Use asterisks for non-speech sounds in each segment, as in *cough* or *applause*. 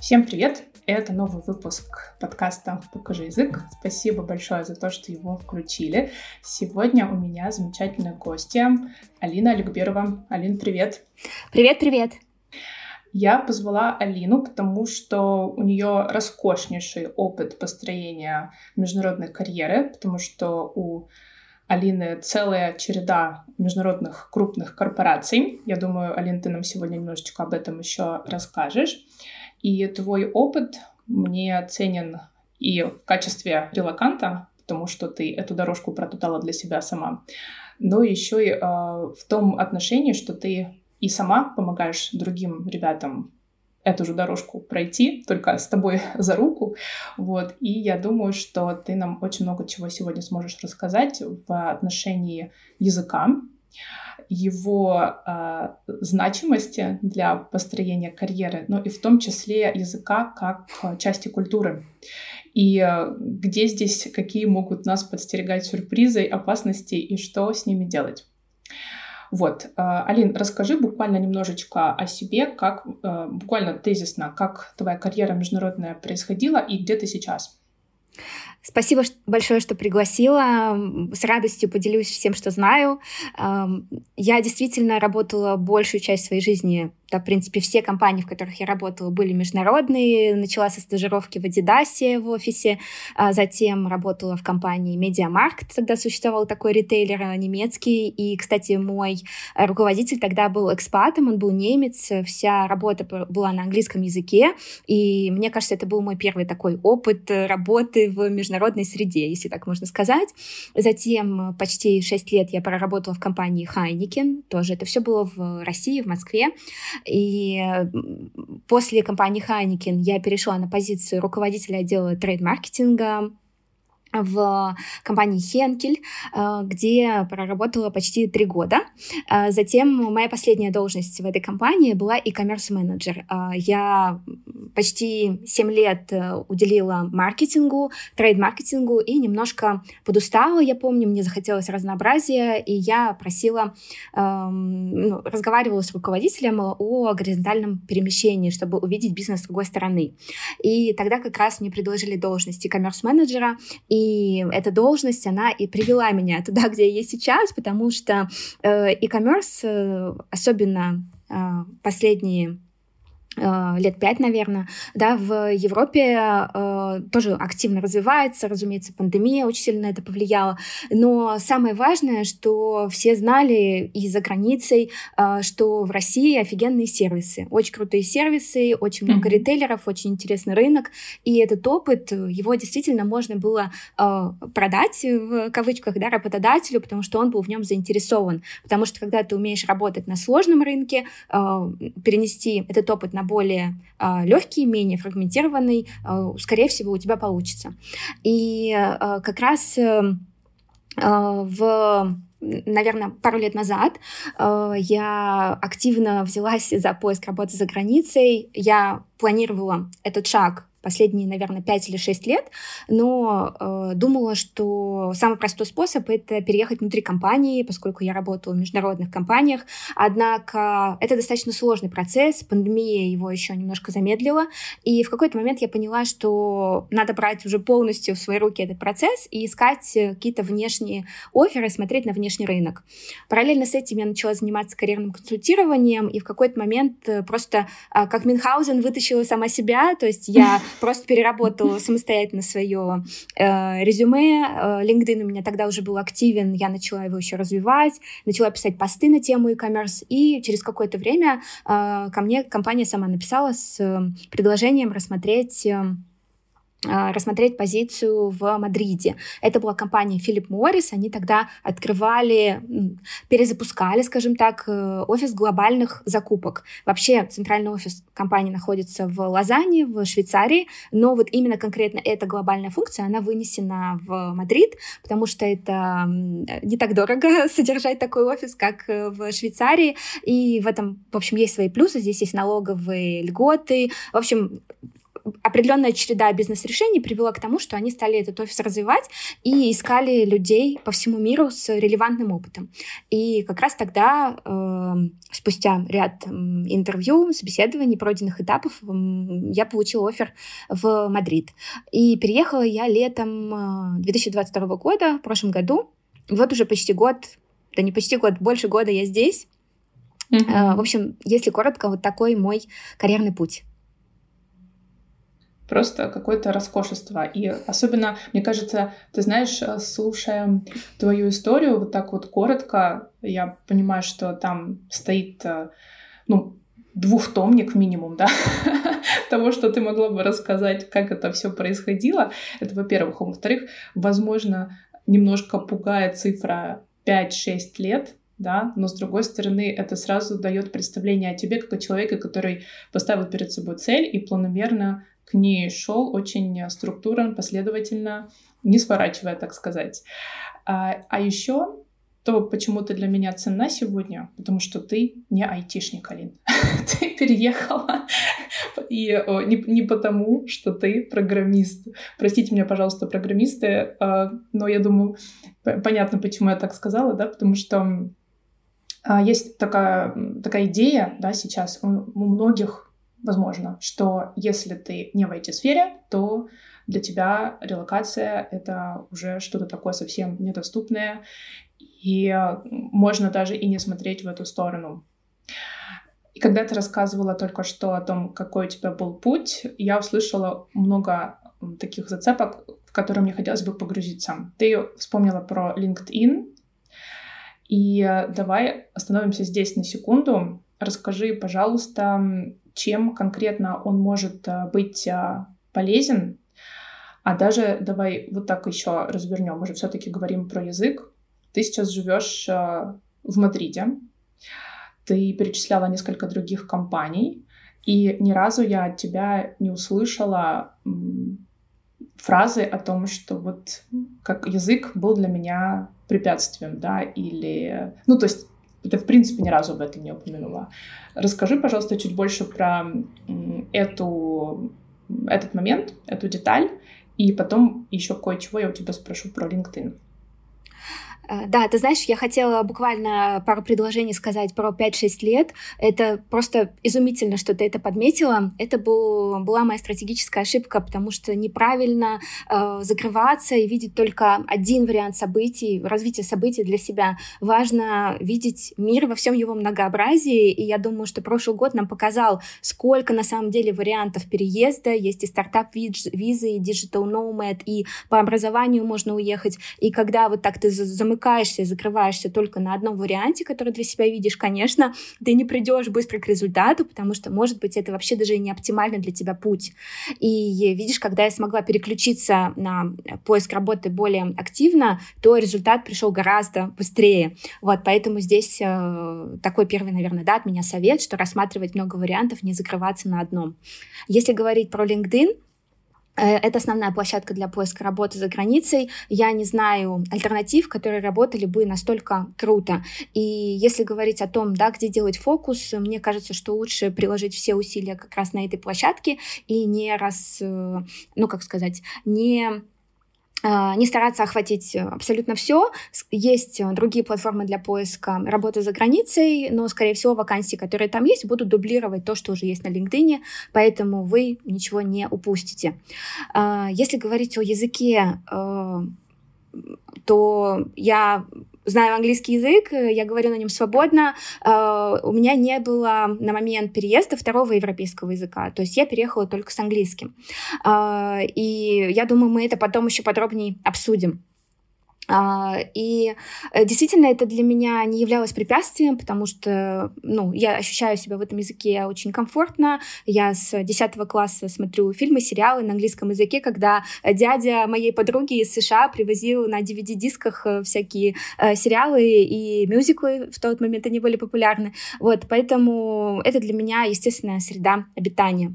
Всем привет! Это новый выпуск подкаста «Покажи язык». Спасибо большое за то, что его включили. Сегодня у меня замечательная гостья Алина Аликберова. Алин, привет! Привет-привет! Я позвала Алину, потому что у нее роскошнейший опыт построения международной карьеры, потому что у Алины целая череда международных крупных корпораций. Я думаю, Алин, ты нам сегодня немножечко об этом еще расскажешь. И твой опыт мне ценен и в качестве релаканта, потому что ты эту дорожку протутала для себя сама, но еще и э, в том отношении, что ты и сама помогаешь другим ребятам эту же дорожку пройти, только с тобой *laughs* за руку. Вот. И я думаю, что ты нам очень много чего сегодня сможешь рассказать в отношении языка, его э, значимости для построения карьеры, но и в том числе языка как части культуры. И э, где здесь, какие могут нас подстерегать сюрпризы, опасности и что с ними делать. Вот, э, Алин, расскажи буквально немножечко о себе, как, э, буквально тезисно, как твоя карьера международная происходила и где ты сейчас. Спасибо большое, что пригласила. С радостью поделюсь всем, что знаю. Я действительно работала большую часть своей жизни да, в принципе, все компании, в которых я работала, были международные. Начала со стажировки в Адидасе в офисе, а затем работала в компании Медиамаркт, тогда существовал такой ритейлер а, немецкий. И, кстати, мой руководитель тогда был экспатом, он был немец, вся работа была на английском языке. И мне кажется, это был мой первый такой опыт работы в международной среде, если так можно сказать. Затем почти шесть лет я проработала в компании Heineken, тоже это все было в России, в Москве. И после компании Heineken я перешла на позицию руководителя отдела трейд-маркетинга в компании Хенкель, э, где проработала почти три года. Э, затем моя последняя должность в этой компании была e-commerce менеджер. Э, я почти семь лет уделила маркетингу, трейд-маркетингу и немножко подустала, я помню, мне захотелось разнообразия, и я просила, эм, ну, разговаривала с руководителем о горизонтальном перемещении, чтобы увидеть бизнес с другой стороны. И тогда как раз мне предложили должность e-commerce менеджера, и и эта должность, она и привела меня *laughs* туда, где я есть сейчас, потому что э, e-commerce, э, особенно э, последние лет пять, наверное, да, в Европе э, тоже активно развивается, разумеется, пандемия очень сильно на это повлияла, но самое важное, что все знали и за границей, э, что в России офигенные сервисы, очень крутые сервисы, очень много mm-hmm. ритейлеров, очень интересный рынок, и этот опыт, его действительно можно было э, продать, в кавычках, да, работодателю, потому что он был в нем заинтересован, потому что когда ты умеешь работать на сложном рынке, э, перенести этот опыт на более а, легкий, менее фрагментированный, э, скорее всего, у тебя получится. И э, как раз э, в наверное, пару лет назад э, я активно взялась за поиск работы за границей. Я планировала этот шаг последние, наверное, 5 или 6 лет, но э, думала, что самый простой способ — это переехать внутри компании, поскольку я работала в международных компаниях. Однако это достаточно сложный процесс, пандемия его еще немножко замедлила, и в какой-то момент я поняла, что надо брать уже полностью в свои руки этот процесс и искать какие-то внешние оферы, смотреть на внешний рынок. Параллельно с этим я начала заниматься карьерным консультированием, и в какой-то момент э, просто э, как Мюнхгаузен вытащила сама себя, то есть я просто переработала самостоятельно свое э, резюме. Э, LinkedIn у меня тогда уже был активен, я начала его еще развивать, начала писать посты на тему e-commerce, и через какое-то время э, ко мне компания сама написала с э, предложением рассмотреть э, рассмотреть позицию в Мадриде. Это была компания Philip Morris. Они тогда открывали, перезапускали, скажем так, э, офис глобальных закупок. Вообще центральный офис компании находится в Лозанне, в Швейцарии, но вот именно конкретно эта глобальная функция, она вынесена в Мадрид, потому что это не так дорого *laughs* содержать такой офис, как э, в Швейцарии. И в этом, в общем, есть свои плюсы. Здесь есть налоговые льготы. В общем, определенная череда бизнес-решений привела к тому, что они стали этот офис развивать и искали людей по всему миру с релевантным опытом. И как раз тогда, э, спустя ряд интервью, собеседований, пройденных этапов, я получила офер в Мадрид. И переехала я летом 2022 э, года, в прошлом году. Вот уже почти год, да не почти год, больше года я здесь. Mm-hmm. В общем, если коротко, вот такой мой карьерный путь просто какое-то роскошество. И особенно, мне кажется, ты знаешь, э, слушая твою историю вот так вот коротко, я понимаю, что там стоит, э, ну, двухтомник минимум, да, *laughs* того, что ты могла бы рассказать, как это все происходило. Это, во-первых. А во-вторых, возможно, немножко пугает цифра 5-6 лет, да, но с другой стороны это сразу дает представление о тебе как о человеке, который поставил перед собой цель и планомерно к ней шел очень структурно, последовательно, не сворачивая, так сказать. А, а еще то, почему ты для меня ценна сегодня, потому что ты не айтишник, Алин. *laughs* ты переехала. *laughs* И не, не потому, что ты программист. Простите меня, пожалуйста, программисты, э, но я думаю, понятно, почему я так сказала, да, потому что э, есть такая, такая идея, да, сейчас у, у многих возможно, что если ты не в IT-сфере, то для тебя релокация — это уже что-то такое совсем недоступное, и можно даже и не смотреть в эту сторону. И когда ты рассказывала только что о том, какой у тебя был путь, я услышала много таких зацепок, в которые мне хотелось бы погрузиться. Ты вспомнила про LinkedIn, и давай остановимся здесь на секунду. Расскажи, пожалуйста, чем конкретно он может э, быть э, полезен. А даже давай вот так еще развернем. Мы же все-таки говорим про язык. Ты сейчас живешь э, в Мадриде. Ты перечисляла несколько других компаний. И ни разу я от тебя не услышала фразы о том, что вот как язык был для меня препятствием, да, или... Ну, то есть ты, в принципе, ни разу об этом не упомянула. Расскажи, пожалуйста, чуть больше про эту, этот момент, эту деталь, и потом еще кое-чего я у тебя спрошу про LinkedIn. Э, да, ты знаешь, я хотела буквально пару предложений сказать про 5-6 лет. Это просто изумительно, что ты это подметила. Это был, была моя стратегическая ошибка, потому что неправильно э, закрываться и видеть только один вариант событий, развития событий для себя. Важно видеть мир во всем его многообразии, и я думаю, что прошлый год нам показал, сколько на самом деле вариантов переезда. Есть и стартап-визы, и digital nomad, и по образованию можно уехать. И когда вот так ты замыкаешь замыкаешься и закрываешься только на одном варианте, который для себя видишь, конечно, ты не придешь быстро к результату, потому что, может быть, это вообще даже не оптимальный для тебя путь. И видишь, когда я смогла переключиться на поиск работы более активно, то результат пришел гораздо быстрее. Вот, поэтому здесь э, такой первый, наверное, да, от меня совет, что рассматривать много вариантов, не закрываться на одном. Если говорить про LinkedIn, это основная площадка для поиска работы за границей. Я не знаю альтернатив, которые работали бы настолько круто. И если говорить о том, да, где делать фокус, мне кажется, что лучше приложить все усилия как раз на этой площадке и не раз, э, ну как сказать, не не стараться охватить абсолютно все. Есть э, другие платформы для поиска работы за границей, но, скорее всего, вакансии, которые там есть, будут дублировать то, что уже есть на LinkedIn, поэтому вы ничего не упустите. А, если говорить о языке, э, то я знаю английский язык, э, я говорю на нем свободно. Э, у меня не было на момент переезда второго европейского языка, то есть я переехала только с английским. Э, и я думаю, мы это потом еще подробнее обсудим. А, и э, действительно это для меня не являлось препятствием, потому что ну, я ощущаю себя в этом языке очень комфортно. Я с 10 класса смотрю фильмы, сериалы на английском языке, когда дядя моей подруги из США привозил на DVD-дисках э, всякие э, сериалы и мюзиклы. В тот момент они были популярны. Вот, поэтому это для меня естественная среда обитания.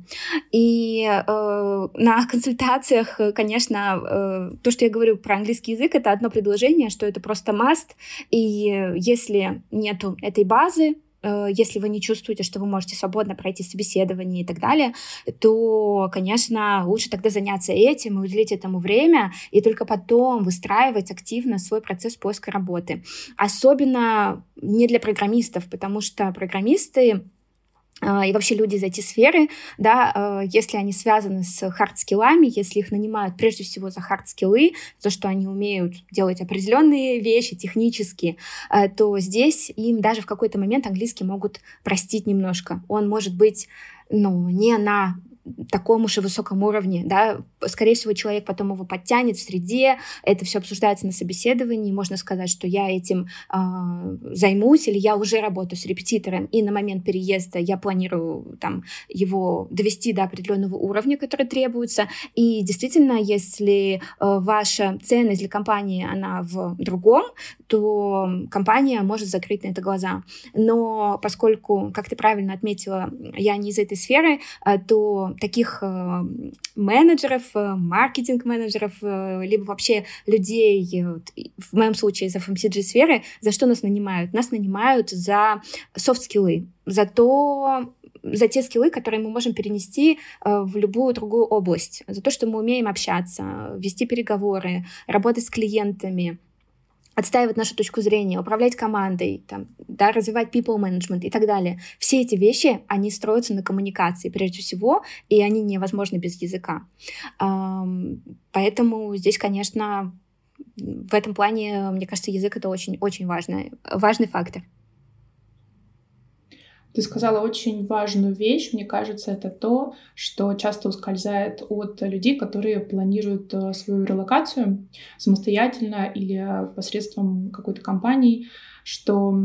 И э, на консультациях, конечно, э, то, что я говорю про английский язык, это одно предложение, что это просто маст, и если нету этой базы, э, если вы не чувствуете, что вы можете свободно пройти собеседование и так далее, то, конечно, лучше тогда заняться этим и уделить этому время, и только потом выстраивать активно свой процесс поиска работы. Особенно не для программистов, потому что программисты и вообще люди из IT-сферы, да, а, если они связаны с хард-скиллами, если их нанимают прежде всего за хард-скиллы, то, что они умеют делать определенные вещи технические, а, то здесь им даже в какой-то момент английский могут простить немножко. Он может быть ну, не на таком уж и высоком уровне, да, скорее всего, человек потом его подтянет в среде, это все обсуждается на собеседовании, можно сказать, что я этим э, займусь, или я уже работаю с репетитором, и на момент переезда я планирую там его довести до определенного уровня, который требуется, и действительно, если э, ваша ценность для компании, она в другом, то компания может закрыть на это глаза. Но поскольку, как ты правильно отметила, я не из этой сферы, э, то таких э, менеджеров, э, маркетинг-менеджеров, э, либо вообще людей, в моем случае из FMCG-сферы, за что нас нанимают? Нас нанимают за софт-скиллы, за то, за те скиллы, которые мы можем перенести в любую другую область, за то, что мы умеем общаться, вести переговоры, работать с клиентами, отстаивать нашу точку зрения, управлять командой, там, да, развивать people management и так далее. Все эти вещи, они строятся на коммуникации прежде всего, и они невозможны без языка. Поэтому здесь, конечно, в этом плане, мне кажется, язык — это очень-очень важный, важный фактор. Ты сказала очень важную вещь, мне кажется, это то, что часто ускользает от людей, которые планируют э, свою релокацию самостоятельно или посредством какой-то компании, что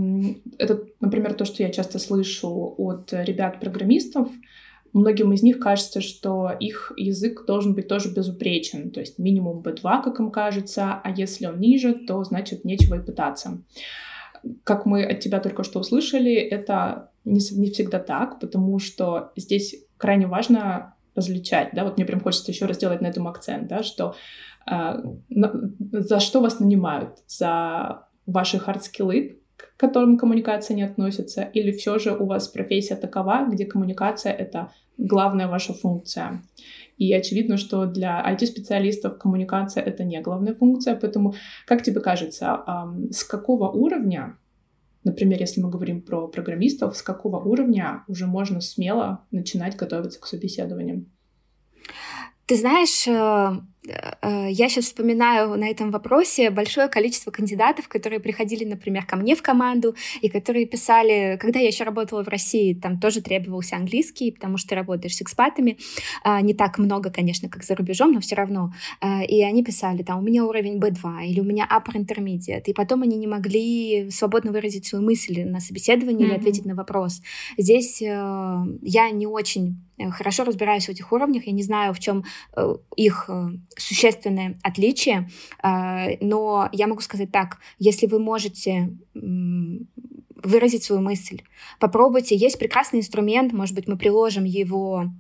это, например, то, что я часто слышу от ребят-программистов, Многим из них кажется, что их язык должен быть тоже безупречен, то есть минимум B2, как им кажется, а если он ниже, то значит нечего и пытаться. Как мы от тебя только что услышали, это не, не всегда так, потому что здесь крайне важно различать, да, вот мне прям хочется еще раз сделать на этом акцент, да, что э, на, за что вас нанимают? За ваши hard skills, к которым коммуникация не относится, или все же у вас профессия такова, где коммуникация — это главная ваша функция. И очевидно, что для IT-специалистов коммуникация — это не главная функция, поэтому, как тебе кажется, с какого уровня Например, если мы говорим про программистов, с какого уровня уже можно смело начинать готовиться к собеседованиям? Ты знаешь, Э, я сейчас вспоминаю на этом вопросе большое количество кандидатов, которые приходили, например, ко мне в команду, и которые писали, когда я еще работала в России, там тоже требовался английский, потому что ты работаешь с экспатами, а, не так много, конечно, как за рубежом, но все равно. А, и они писали, там, у меня уровень B2 или у меня upper intermediate, и потом они не могли свободно выразить свою мысль на собеседовании mm-hmm. или ответить на вопрос. Здесь э, я не очень э, хорошо разбираюсь в этих уровнях, я не знаю, в чем их существенное отличие, а, но я могу сказать так, если вы можете выразить свою мысль, попробуйте, есть прекрасный инструмент, может быть, мы приложим его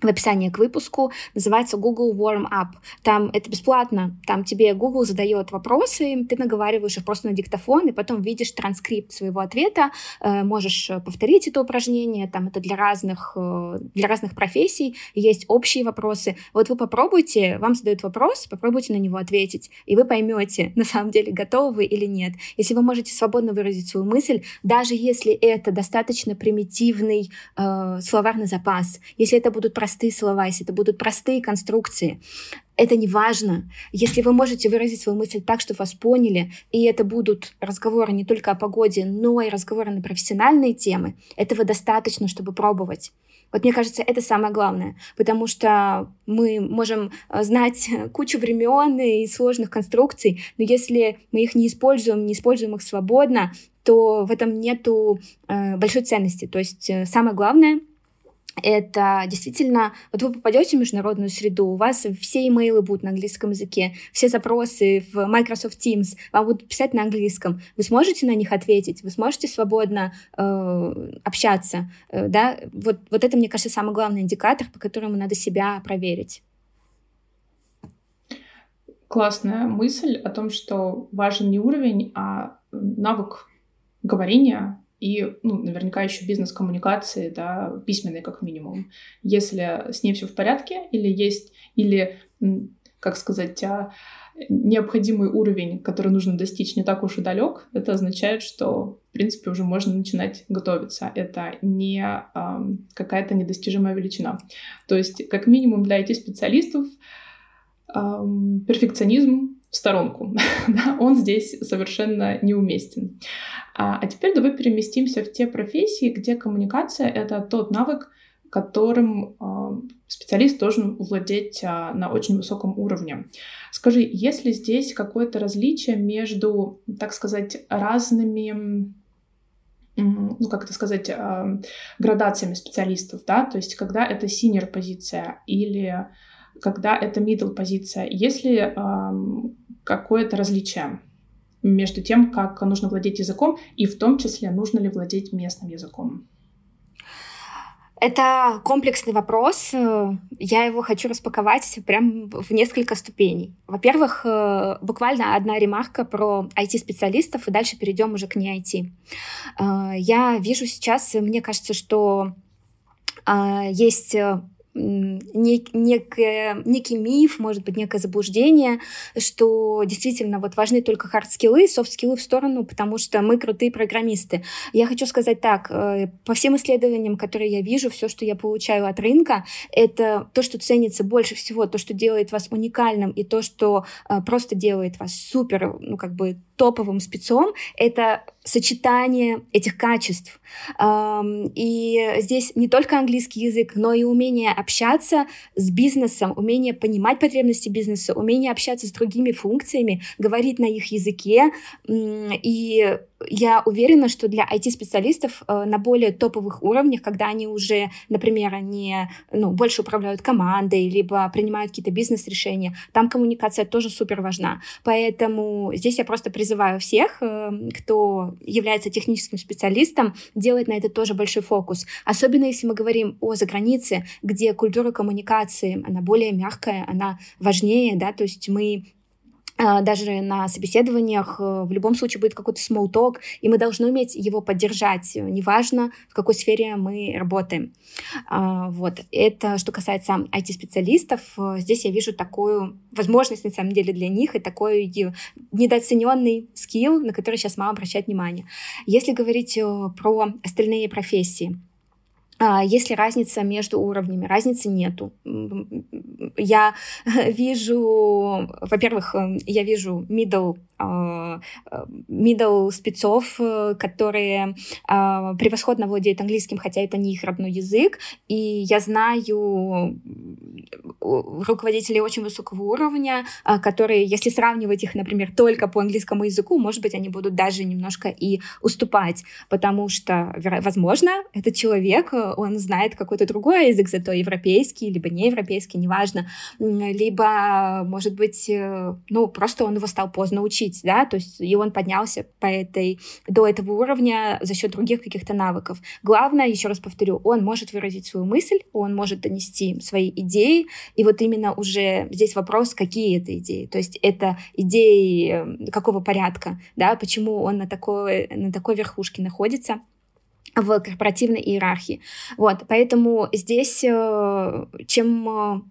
в описании к выпуску, называется Google Warm Up. Там это бесплатно, там тебе Google задает вопросы, ты наговариваешь их просто на диктофон, и потом видишь транскрипт своего ответа, э, можешь повторить это упражнение, там это для разных, э, для разных профессий, есть общие вопросы. Вот вы попробуйте, вам задают вопрос, попробуйте на него ответить, и вы поймете, на самом деле, готовы вы или нет. Если вы можете свободно выразить свою мысль, даже если это достаточно примитивный э, словарный запас, если это будут простые простые слова, если это будут простые конструкции, это не важно. Если вы можете выразить свою мысль так, что вас поняли, и это будут разговоры не только о погоде, но и разговоры на профессиональные темы, этого достаточно, чтобы пробовать. Вот мне кажется, это самое главное, потому что мы можем э, знать *laughs* кучу времен и сложных конструкций, но если мы их не используем, не используем их свободно, то в этом нету э, большой ценности. То есть э, самое главное это действительно, вот вы попадете в международную среду, у вас все имейлы будут на английском языке, все запросы в Microsoft Teams вам будут писать на английском. Вы сможете на них ответить, вы сможете свободно э, общаться, э, да? Вот, вот это, мне кажется, самый главный индикатор, по которому надо себя проверить. Классная мысль о том, что важен не уровень, а навык говорения, и ну, наверняка еще бизнес-коммуникации, да, письменные как минимум. Если с ней все в порядке, или есть, или, как сказать, а, необходимый уровень, который нужно достичь, не так уж и далек, это означает, что, в принципе, уже можно начинать готовиться. Это не эм, какая-то недостижимая величина. То есть, как минимум для IT-специалистов эм, перфекционизм в сторонку. *laughs* он здесь совершенно неуместен. А, а теперь давай переместимся в те профессии, где коммуникация — это тот навык, которым э, специалист должен владеть э, на очень высоком уровне. Скажи, есть ли здесь какое-то различие между, так сказать, разными ну, как это сказать, градациями специалистов, да, то есть когда это senior позиция или когда это middle позиция, есть ли э, какое-то различие между тем, как нужно владеть языком, и в том числе нужно ли владеть местным языком? Это комплексный вопрос. Я его хочу распаковать прям в несколько ступеней. Во-первых, э, буквально одна ремарка про IT-специалистов, и дальше перейдем уже к не IT. Э, я вижу сейчас, мне кажется, что э, есть нек, некое, некий миф, может быть, некое заблуждение, что действительно вот важны только хард-скиллы, софт-скиллы в сторону, потому что мы крутые программисты. Я хочу сказать так, э, по всем исследованиям, которые я вижу, все, что я получаю от рынка, это то, что ценится больше всего, то, что делает вас уникальным, и то, что э, просто делает вас супер, ну, как бы топовым спецом, это сочетание этих качеств. И здесь не только английский язык, но и умение общаться с бизнесом, умение понимать потребности бизнеса, умение общаться с другими функциями, говорить на их языке и я уверена, что для IT-специалистов э, на более топовых уровнях, когда они уже, например, они ну, больше управляют командой, либо принимают какие-то бизнес-решения, там коммуникация тоже супер важна. Поэтому здесь я просто призываю всех, э, кто является техническим специалистом, делать на это тоже большой фокус. Особенно если мы говорим о загранице, где культура коммуникации, она более мягкая, она важнее, да, то есть мы даже на собеседованиях э, в любом случае будет какой-то small talk, и мы должны уметь его поддержать, неважно, в какой сфере мы работаем. А, вот. Это что касается IT-специалистов. Э, здесь я вижу такую возможность, на самом деле, для них, и такой недооцененный скилл, на который сейчас мало обращать внимание. Если говорить э, про остальные профессии, а, есть ли разница между уровнями? Разницы нету. Я *laughs* вижу, во-первых, эм, я вижу middle а, middle спецов, э, которые превосходно владеют английским, хотя это не их родной язык. И я знаю руководителей очень высокого уровня, которые, если сравнивать их, например, только по английскому языку, может быть, они будут даже немножко и уступать, потому что, возможно, этот человек, он знает какой-то другой язык, зато европейский, либо неевропейский, неважно, либо, может быть, э, ну, просто он его стал поздно учить, да, то есть и он поднялся по этой, до этого уровня за счет других каких-то навыков. Главное, еще раз повторю, он может выразить свою мысль, он может донести свои идеи, и вот именно уже здесь вопрос, какие это идеи, то есть это идеи э, какого порядка, да, почему он на такой, на такой верхушке находится, в корпоративной иерархии. Вот, поэтому здесь э, чем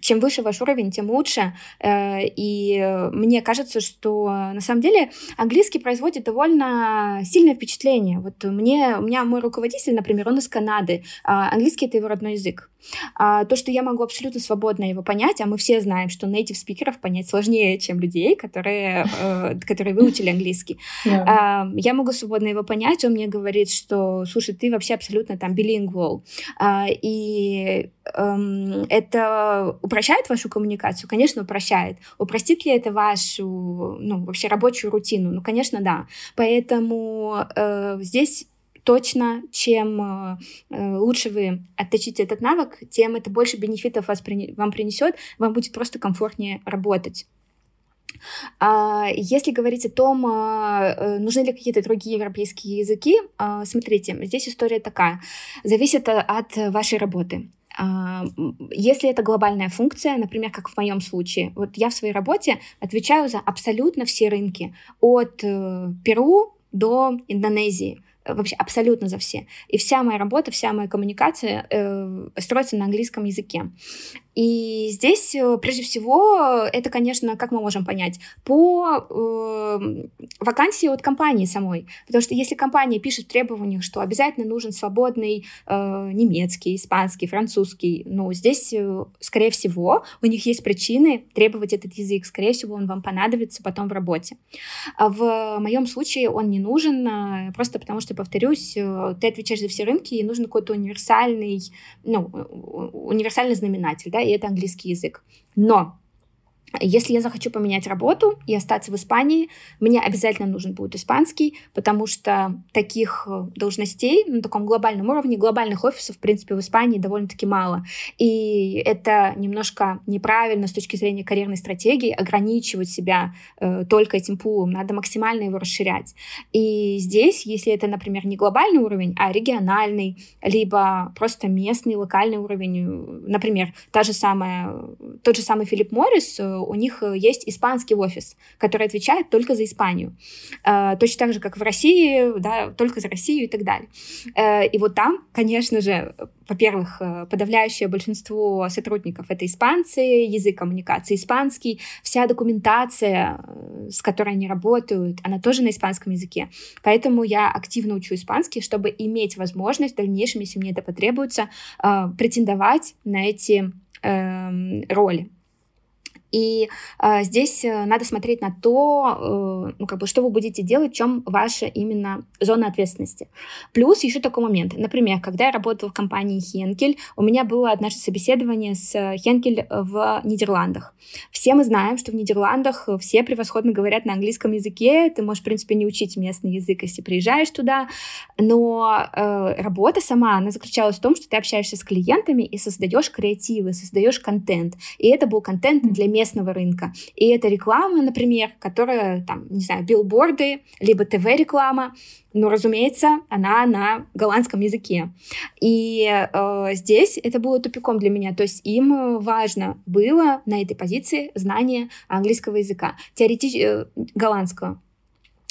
чем выше ваш уровень, тем лучше. Э, и мне кажется, что на самом деле английский производит довольно сильное впечатление. Вот мне, у меня мой руководитель, например, он из Канады. А английский — это его родной язык. А то, что я могу абсолютно свободно его понять, а мы все знаем, что native спикеров понять сложнее, чем людей, которые, э, которые выучили английский. Yeah. Я могу свободно его понять, он мне говорит, что, слушай, ты вообще абсолютно там билингвал. И эм, это упрощает вашу коммуникацию? Конечно, упрощает. Упростит ли это вашу, ну, вообще рабочую рутину? Ну, конечно, да. Поэтому э, здесь точно, чем э, э, лучше вы отточите этот навык, тем это больше бенефитов вас, вам принесет, вам будет просто комфортнее работать. А, если говорить о том, э, нужны ли какие-то другие европейские языки, смотрите, здесь история такая. Зависит от вашей работы. Если это глобальная функция, например, как в моем случае, вот я в своей работе отвечаю за абсолютно все рынки, от Перу до Индонезии. Вообще абсолютно за все. И вся моя работа, вся моя коммуникация э, строится на английском языке. И здесь, э, прежде всего, это, конечно, как мы можем понять, по э, вакансии от компании самой. Потому что если компания пишет в требованиях, что обязательно нужен свободный э, немецкий, испанский, французский, ну, здесь, э, скорее всего, у них есть причины требовать этот язык. Скорее всего, он вам понадобится потом в работе. А в моем случае он не нужен, э, просто потому что, повторюсь, э, ты отвечаешь за все рынки, и нужен какой-то универсальный, ну, универсальный знаменатель, да, и это английский язык. Но если я захочу поменять работу и остаться в Испании, мне обязательно нужен будет испанский, потому что таких э, должностей на таком глобальном уровне, глобальных офисов, в принципе, в Испании довольно-таки мало. И это немножко неправильно с точки зрения карьерной стратегии ограничивать себя э, только этим пулом. Надо максимально его расширять. И здесь, если это, например, не глобальный уровень, а региональный, либо просто местный, локальный уровень, э, например, та же самая, тот же самый Филипп Моррис, э, у них э, есть испанский офис, который отвечает только за Испанию. Э, точно так же, как в России, да, только за Россию и так далее. Э, и вот там, конечно же, во-первых, подавляющее большинство сотрудников — это испанцы, язык коммуникации испанский, вся документация, с которой они работают, она тоже на испанском языке. Поэтому я активно учу испанский, чтобы иметь возможность в дальнейшем, если мне это потребуется, претендовать на эти эм, роли. И э, здесь э, надо смотреть на то, э, ну, как бы, что вы будете делать, в чем ваша именно зона ответственности. Плюс еще такой момент. Например, когда я работала в компании Хенкель, у меня было однажды собеседование с Хенкель в Нидерландах. Все мы знаем, что в Нидерландах все превосходно говорят на английском языке. Ты можешь, в принципе, не учить местный язык, если приезжаешь туда. Но э, работа сама, она заключалась в том, что ты общаешься с клиентами и создаешь креативы, создаешь контент. И это был контент для местного рынка. И это реклама, например, которая, там, не знаю, билборды, либо ТВ-реклама, но, разумеется, она на голландском языке. И э, здесь это было тупиком для меня. То есть им важно было на этой позиции знание английского языка, теоретически э, голландского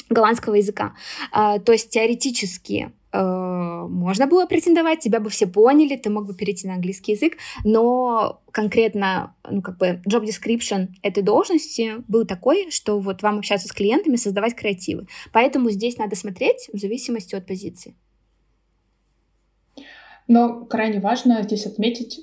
голландского языка. А, то есть теоретически можно было претендовать, тебя бы все поняли, ты мог бы перейти на английский язык, но конкретно, ну, как бы, job description этой должности был такой, что вот вам общаться с клиентами, создавать креативы. Поэтому здесь надо смотреть в зависимости от позиции. Но крайне важно здесь отметить,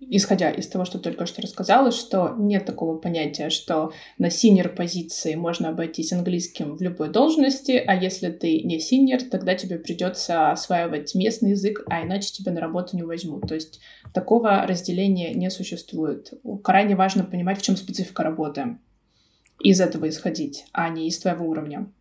исходя из того, что только что рассказала, что нет такого понятия, что на senior позиции можно обойтись английским в любой должности, а если ты не senior, тогда тебе придется осваивать местный язык, а иначе тебя на работу не возьмут. То есть такого разделения не существует. Крайне важно понимать, в чем специфика работы. Из этого исходить, а не из твоего уровня.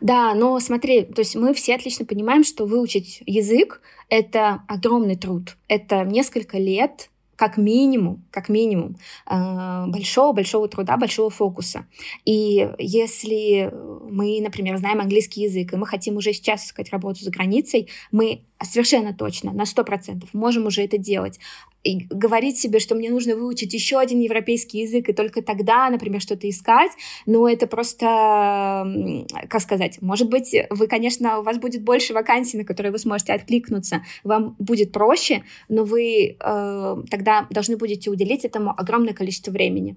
Да, но смотри, то есть мы все отлично понимаем, что выучить язык — это огромный труд. Это несколько лет как минимум, как минимум, большого-большого труда, большого фокуса. И если мы, например, знаем английский язык, и мы хотим уже сейчас искать работу за границей, мы совершенно точно, на 100% можем уже это делать и говорить себе, что мне нужно выучить еще один европейский язык, и только тогда, например, что-то искать, но это просто, как сказать, может быть, вы, конечно, у вас будет больше вакансий, на которые вы сможете откликнуться, вам будет проще, но вы э, тогда должны будете уделить этому огромное количество времени.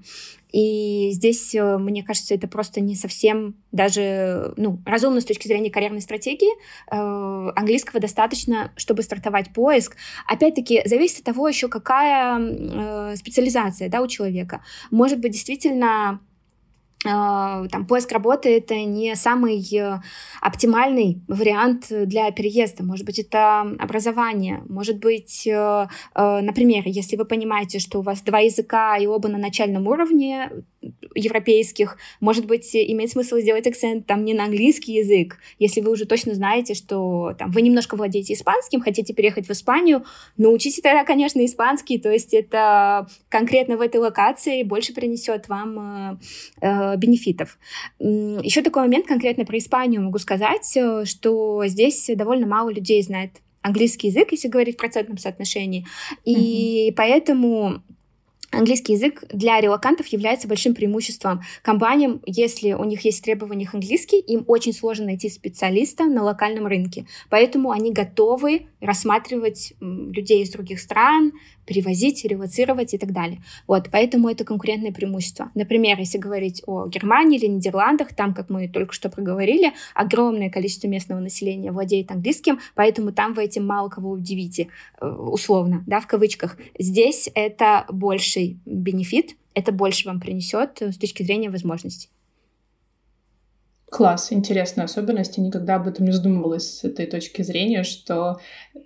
И здесь, э, мне кажется, это просто не совсем даже ну, разумно с точки зрения карьерной стратегии. Э, английского достаточно, чтобы стартовать поиск. Опять-таки, зависит от того еще, какая э, специализация да, у человека. Может быть, действительно там, поиск работы — это не самый э, оптимальный вариант для переезда. Может быть, это образование. Может быть, э, э, например, если вы понимаете, что у вас два языка и оба на начальном уровне, европейских, может быть, имеет смысл сделать акцент там не на английский язык, если вы уже точно знаете, что там вы немножко владеете испанским, хотите переехать в Испанию, научите тогда, конечно, испанский, то есть это конкретно в этой локации больше принесет вам э, э, бенефитов. Еще такой момент конкретно про Испанию могу сказать, э, что здесь довольно мало людей знает английский язык, если говорить в процентном соотношении, и mm-hmm. поэтому Английский язык для релакантов является большим преимуществом компаниям, если у них есть в требованиях английский, им очень сложно найти специалиста на локальном рынке. Поэтому они готовы рассматривать людей из других стран, перевозить, релацировать и так далее. Вот, поэтому это конкурентное преимущество. Например, если говорить о Германии или Нидерландах, там, как мы только что проговорили, огромное количество местного населения владеет английским, поэтому там вы этим мало кого удивите, э, условно, да, в кавычках. Здесь это больший бенефит, это больше вам принесет с точки зрения возможностей. Класс, интересная особенность. Я никогда об этом не задумывалась с этой точки зрения, что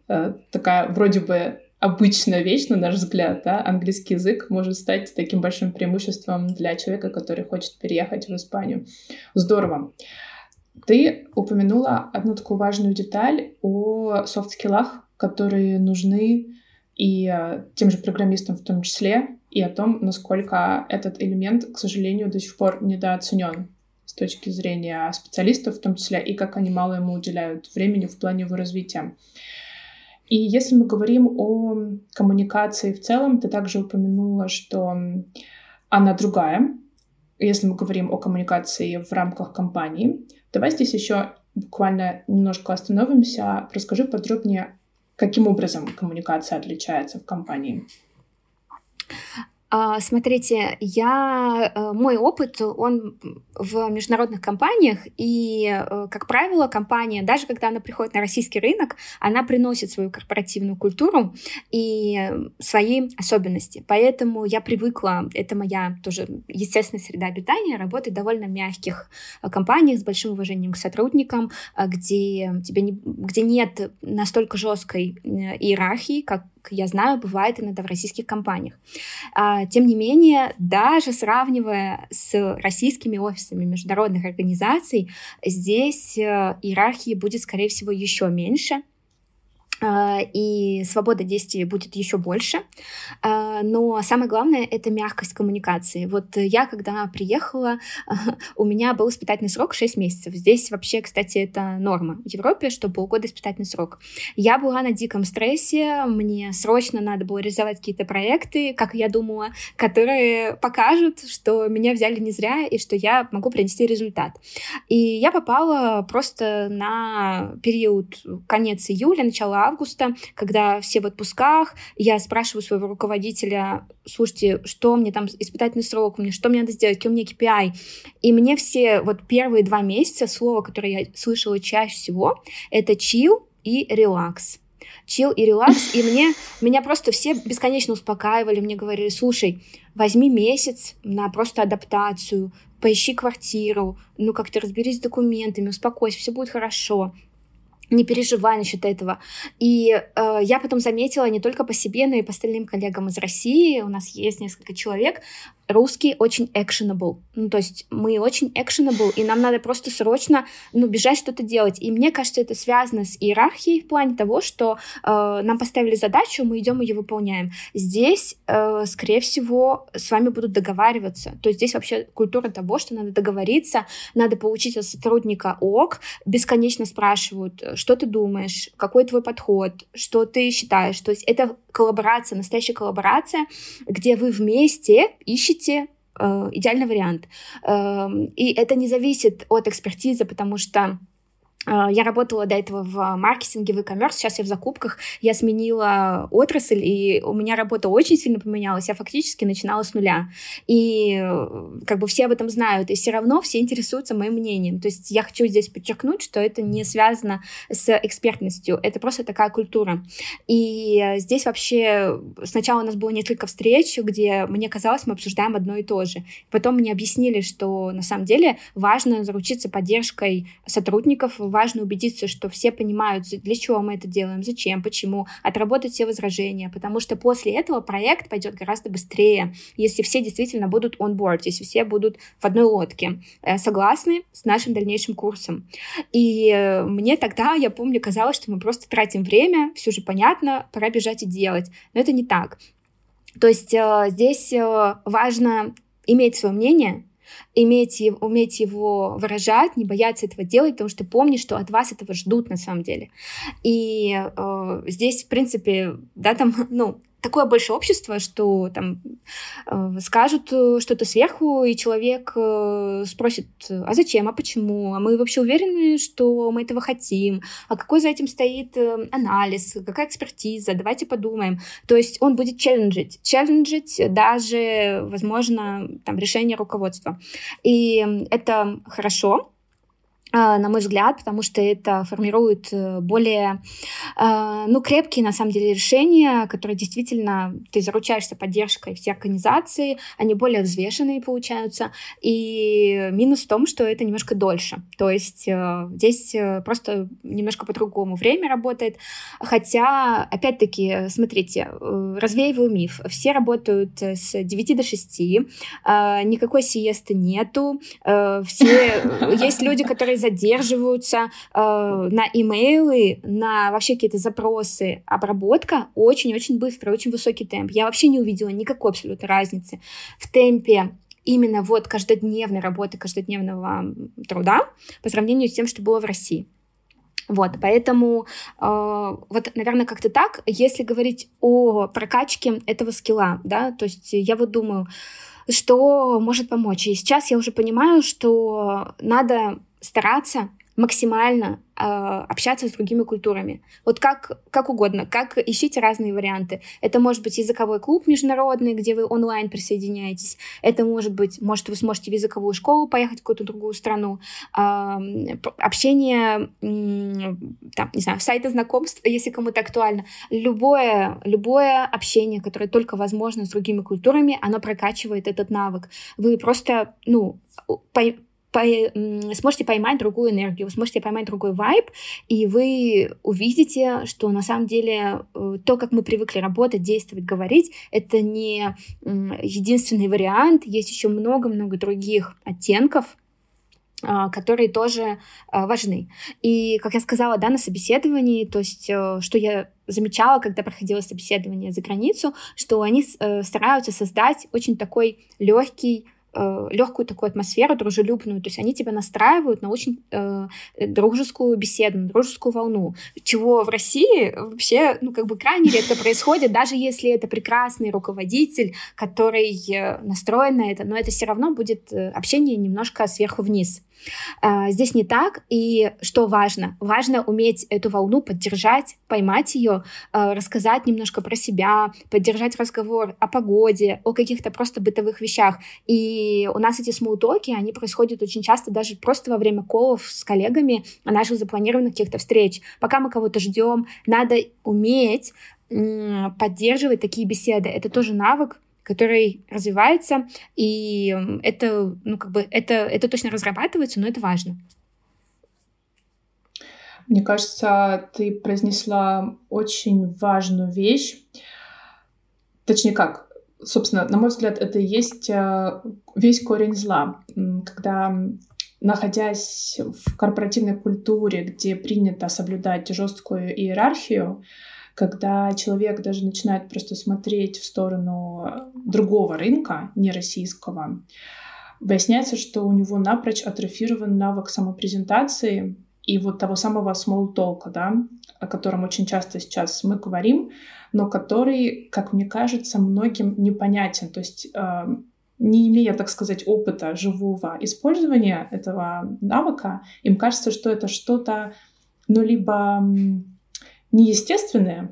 э, такая вроде бы обычная вещь, на наш взгляд, да, английский язык может стать таким большим преимуществом для человека, который хочет переехать в Испанию. Здорово. Ты упомянула одну такую важную деталь о софт-скиллах, которые нужны и э, тем же программистам в том числе, и о том, насколько этот элемент, к сожалению, до сих пор недооценен с точки зрения специалистов в том числе, и как они мало ему уделяют времени в плане его развития. И если мы говорим о коммуникации в целом, ты также упомянула, что она другая, если мы говорим о коммуникации в рамках компании. Давай здесь еще буквально немножко остановимся. Расскажи подробнее, каким образом коммуникация отличается в компании. А, смотрите, я, э, мой опыт, он в международных компаниях, и, э, как правило, компания, даже когда она приходит на российский рынок, она приносит свою корпоративную культуру и свои особенности. Поэтому я привыкла, это моя тоже естественная среда обитания, работать в довольно мягких э, компаниях с большим уважением к сотрудникам, где, тебе не, где нет настолько жесткой иерархии, как я знаю, бывает иногда в российских компаниях. А, тем не менее, даже сравнивая с российскими офисами международных организаций, здесь э, иерархии будет, скорее всего, еще меньше. А, и свобода действий будет еще больше. А, но самое главное — это мягкость коммуникации. Вот я, когда приехала, *laughs* у меня был испытательный срок 6 месяцев. Здесь вообще, кстати, это норма в Европе, что полгода испытательный срок. Я была на диком стрессе, мне срочно надо было реализовать какие-то проекты, как я думала, которые покажут, что меня взяли не зря и что я могу принести результат. И я попала просто на период конец июля, начало августа, когда все в отпусках, я спрашиваю своего руководителя, слушайте, что мне там испытательный срок, мне что мне надо сделать, какие у меня KPI. И мне все вот первые два месяца слово, которое я слышала чаще всего, это chill и релакс чил и релакс, и мне, меня просто все бесконечно успокаивали, мне говорили, слушай, возьми месяц на просто адаптацию, поищи квартиру, ну как-то разберись с документами, успокойся, все будет хорошо не переживай насчет этого. И э, я потом заметила не только по себе, но и по остальным коллегам из России. У нас есть несколько человек русский очень actionable. Ну, то есть мы очень actionable, и нам надо просто срочно, ну, бежать что-то делать. И мне кажется, это связано с иерархией в плане того, что э, нам поставили задачу, мы идем ее выполняем. Здесь, э, скорее всего, с вами будут договариваться. То есть здесь вообще культура того, что надо договориться, надо получить от сотрудника ок, бесконечно спрашивают, что ты думаешь, какой твой подход, что ты считаешь. То есть это коллаборация, настоящая коллаборация, где вы вместе ищете э, идеальный вариант. Э, и это не зависит от экспертизы, потому что я работала до этого в маркетинге, в e-commerce, сейчас я в закупках, я сменила отрасль, и у меня работа очень сильно поменялась, я фактически начинала с нуля. И как бы все об этом знают, и все равно все интересуются моим мнением. То есть я хочу здесь подчеркнуть, что это не связано с экспертностью, это просто такая культура. И здесь вообще сначала у нас было несколько встреч, где мне казалось, мы обсуждаем одно и то же. Потом мне объяснили, что на самом деле важно заручиться поддержкой сотрудников, важно убедиться, что все понимают, для чего мы это делаем, зачем, почему, отработать все возражения, потому что после этого проект пойдет гораздо быстрее, если все действительно будут on board, если все будут в одной лодке, э, согласны с нашим дальнейшим курсом. И э, мне тогда, я помню, казалось, что мы просто тратим время, все же понятно, пора бежать и делать. Но это не так. То есть э, здесь важно иметь свое мнение, иметь, уметь его выражать, не бояться этого делать, потому что помни, что от вас этого ждут на самом деле. И э, здесь, в принципе, да, там, *laughs* ну, такое больше общество, что там э, скажут э, что-то сверху, и человек э, спросит, а зачем, а почему, а мы вообще уверены, что мы этого хотим, а какой за этим стоит э, анализ, какая экспертиза, давайте подумаем. То есть он будет челленджить, челленджить даже, возможно, там решение руководства. И это хорошо, на мой взгляд, потому что это формирует э, более, а, ну, крепкие, на самом деле, решения, которые действительно ты заручаешься поддержкой всей организации, они более взвешенные получаются, и минус в том, что это немножко дольше, то есть э, здесь э, просто немножко по-другому время работает, хотя, опять-таки, смотрите, развеиваю миф, все работают с 9 до 6, а, никакой сиесты нету, все, *laughs* есть люди, которые задерживаются э, на имейлы, на вообще какие-то запросы. Обработка очень-очень быстрая, очень высокий темп. Я вообще не увидела никакой абсолютно разницы в темпе именно вот каждодневной работы, каждодневного труда по сравнению с тем, что было в России. Вот, поэтому э, вот, наверное, как-то так, если говорить о прокачке этого скилла, да, то есть я вот думаю, что может помочь. И сейчас я уже понимаю, что надо стараться максимально э, общаться с другими культурами. Вот как, как угодно, как ищите разные варианты. Это может быть языковой клуб международный, где вы онлайн присоединяетесь. Это может быть, может, вы сможете в языковую школу поехать в какую-то другую страну. Э, общение, э, там, не знаю, сайты знакомств, если кому-то актуально. Любое, любое общение, которое только возможно с другими культурами, оно прокачивает этот навык. Вы просто, ну, сможете поймать другую энергию, сможете поймать другой вайб, и вы увидите, что на самом деле э, то, как мы привыкли работать, действовать, говорить, это не единственный вариант, есть еще много-много других оттенков, а, которые тоже а, важны. И, как я сказала, да, на собеседовании, то есть, э, что я замечала, когда проходила собеседование за границу, что они э, стараются создать очень такой легкий э, легкую такую атмосферу, дружелюбную. То есть они тебя настраивают на очень э, дружескую беседу, на дружескую волну, чего в России вообще, ну, как бы крайне редко происходит, даже если это прекрасный руководитель, который э, настроен на это, но это все равно будет э, общение немножко сверху вниз. А, здесь не так, и что важно? Важно уметь эту волну поддержать, поймать ее, а, рассказать немножко про себя, поддержать разговор о погоде, о каких-то просто бытовых вещах. И у нас эти смолтоки, они происходят очень часто даже просто во время колов с коллегами наших запланированных каких-то встреч. Пока мы кого-то ждем, надо уметь поддерживать такие беседы. Это тоже навык, который развивается, и это, ну, как бы, это, это точно разрабатывается, но это важно. Мне кажется, ты произнесла очень важную вещь. Точнее как, собственно, на мой взгляд, это и есть э, весь корень зла. Когда находясь в корпоративной культуре, где принято соблюдать жесткую иерархию, когда человек даже начинает просто смотреть в сторону другого рынка, не российского, выясняется, что у него напрочь атрофирован навык самопрезентации и вот того самого small talk, да, о котором очень часто сейчас мы говорим, но который, как мне кажется, многим непонятен. То есть э, не имея, так сказать, опыта живого использования этого навыка, им кажется, что это что-то, ну, либо неестественное,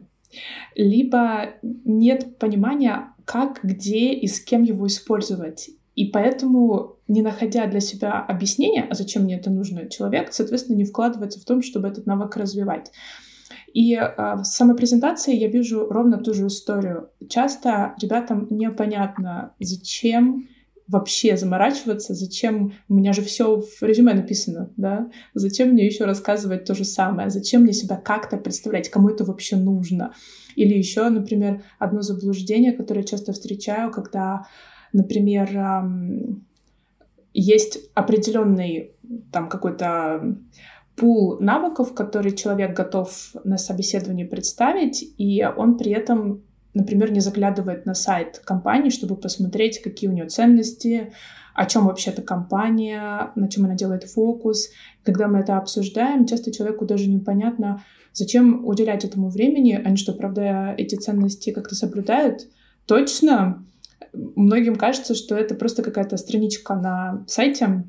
либо нет понимания, как, где и с кем его использовать. И поэтому, не находя для себя объяснения, а зачем мне это нужно, человек, соответственно, не вкладывается в том, чтобы этот навык развивать. И э, в самопрезентации я вижу ровно ту же историю. Часто ребятам непонятно, зачем вообще заморачиваться, зачем, у меня же все в резюме написано, да, зачем мне еще рассказывать то же самое, зачем мне себя как-то представлять, кому это вообще нужно. Или еще, например, одно заблуждение, которое я часто встречаю, когда, например, есть определенный там какой-то пул навыков, который человек готов на собеседовании представить, и он при этом например, не заглядывает на сайт компании, чтобы посмотреть, какие у нее ценности, о чем вообще эта компания, на чем она делает фокус. Когда мы это обсуждаем, часто человеку даже непонятно, Зачем уделять этому времени? Они что, правда, эти ценности как-то соблюдают? Точно. Многим кажется, что это просто какая-то страничка на сайте,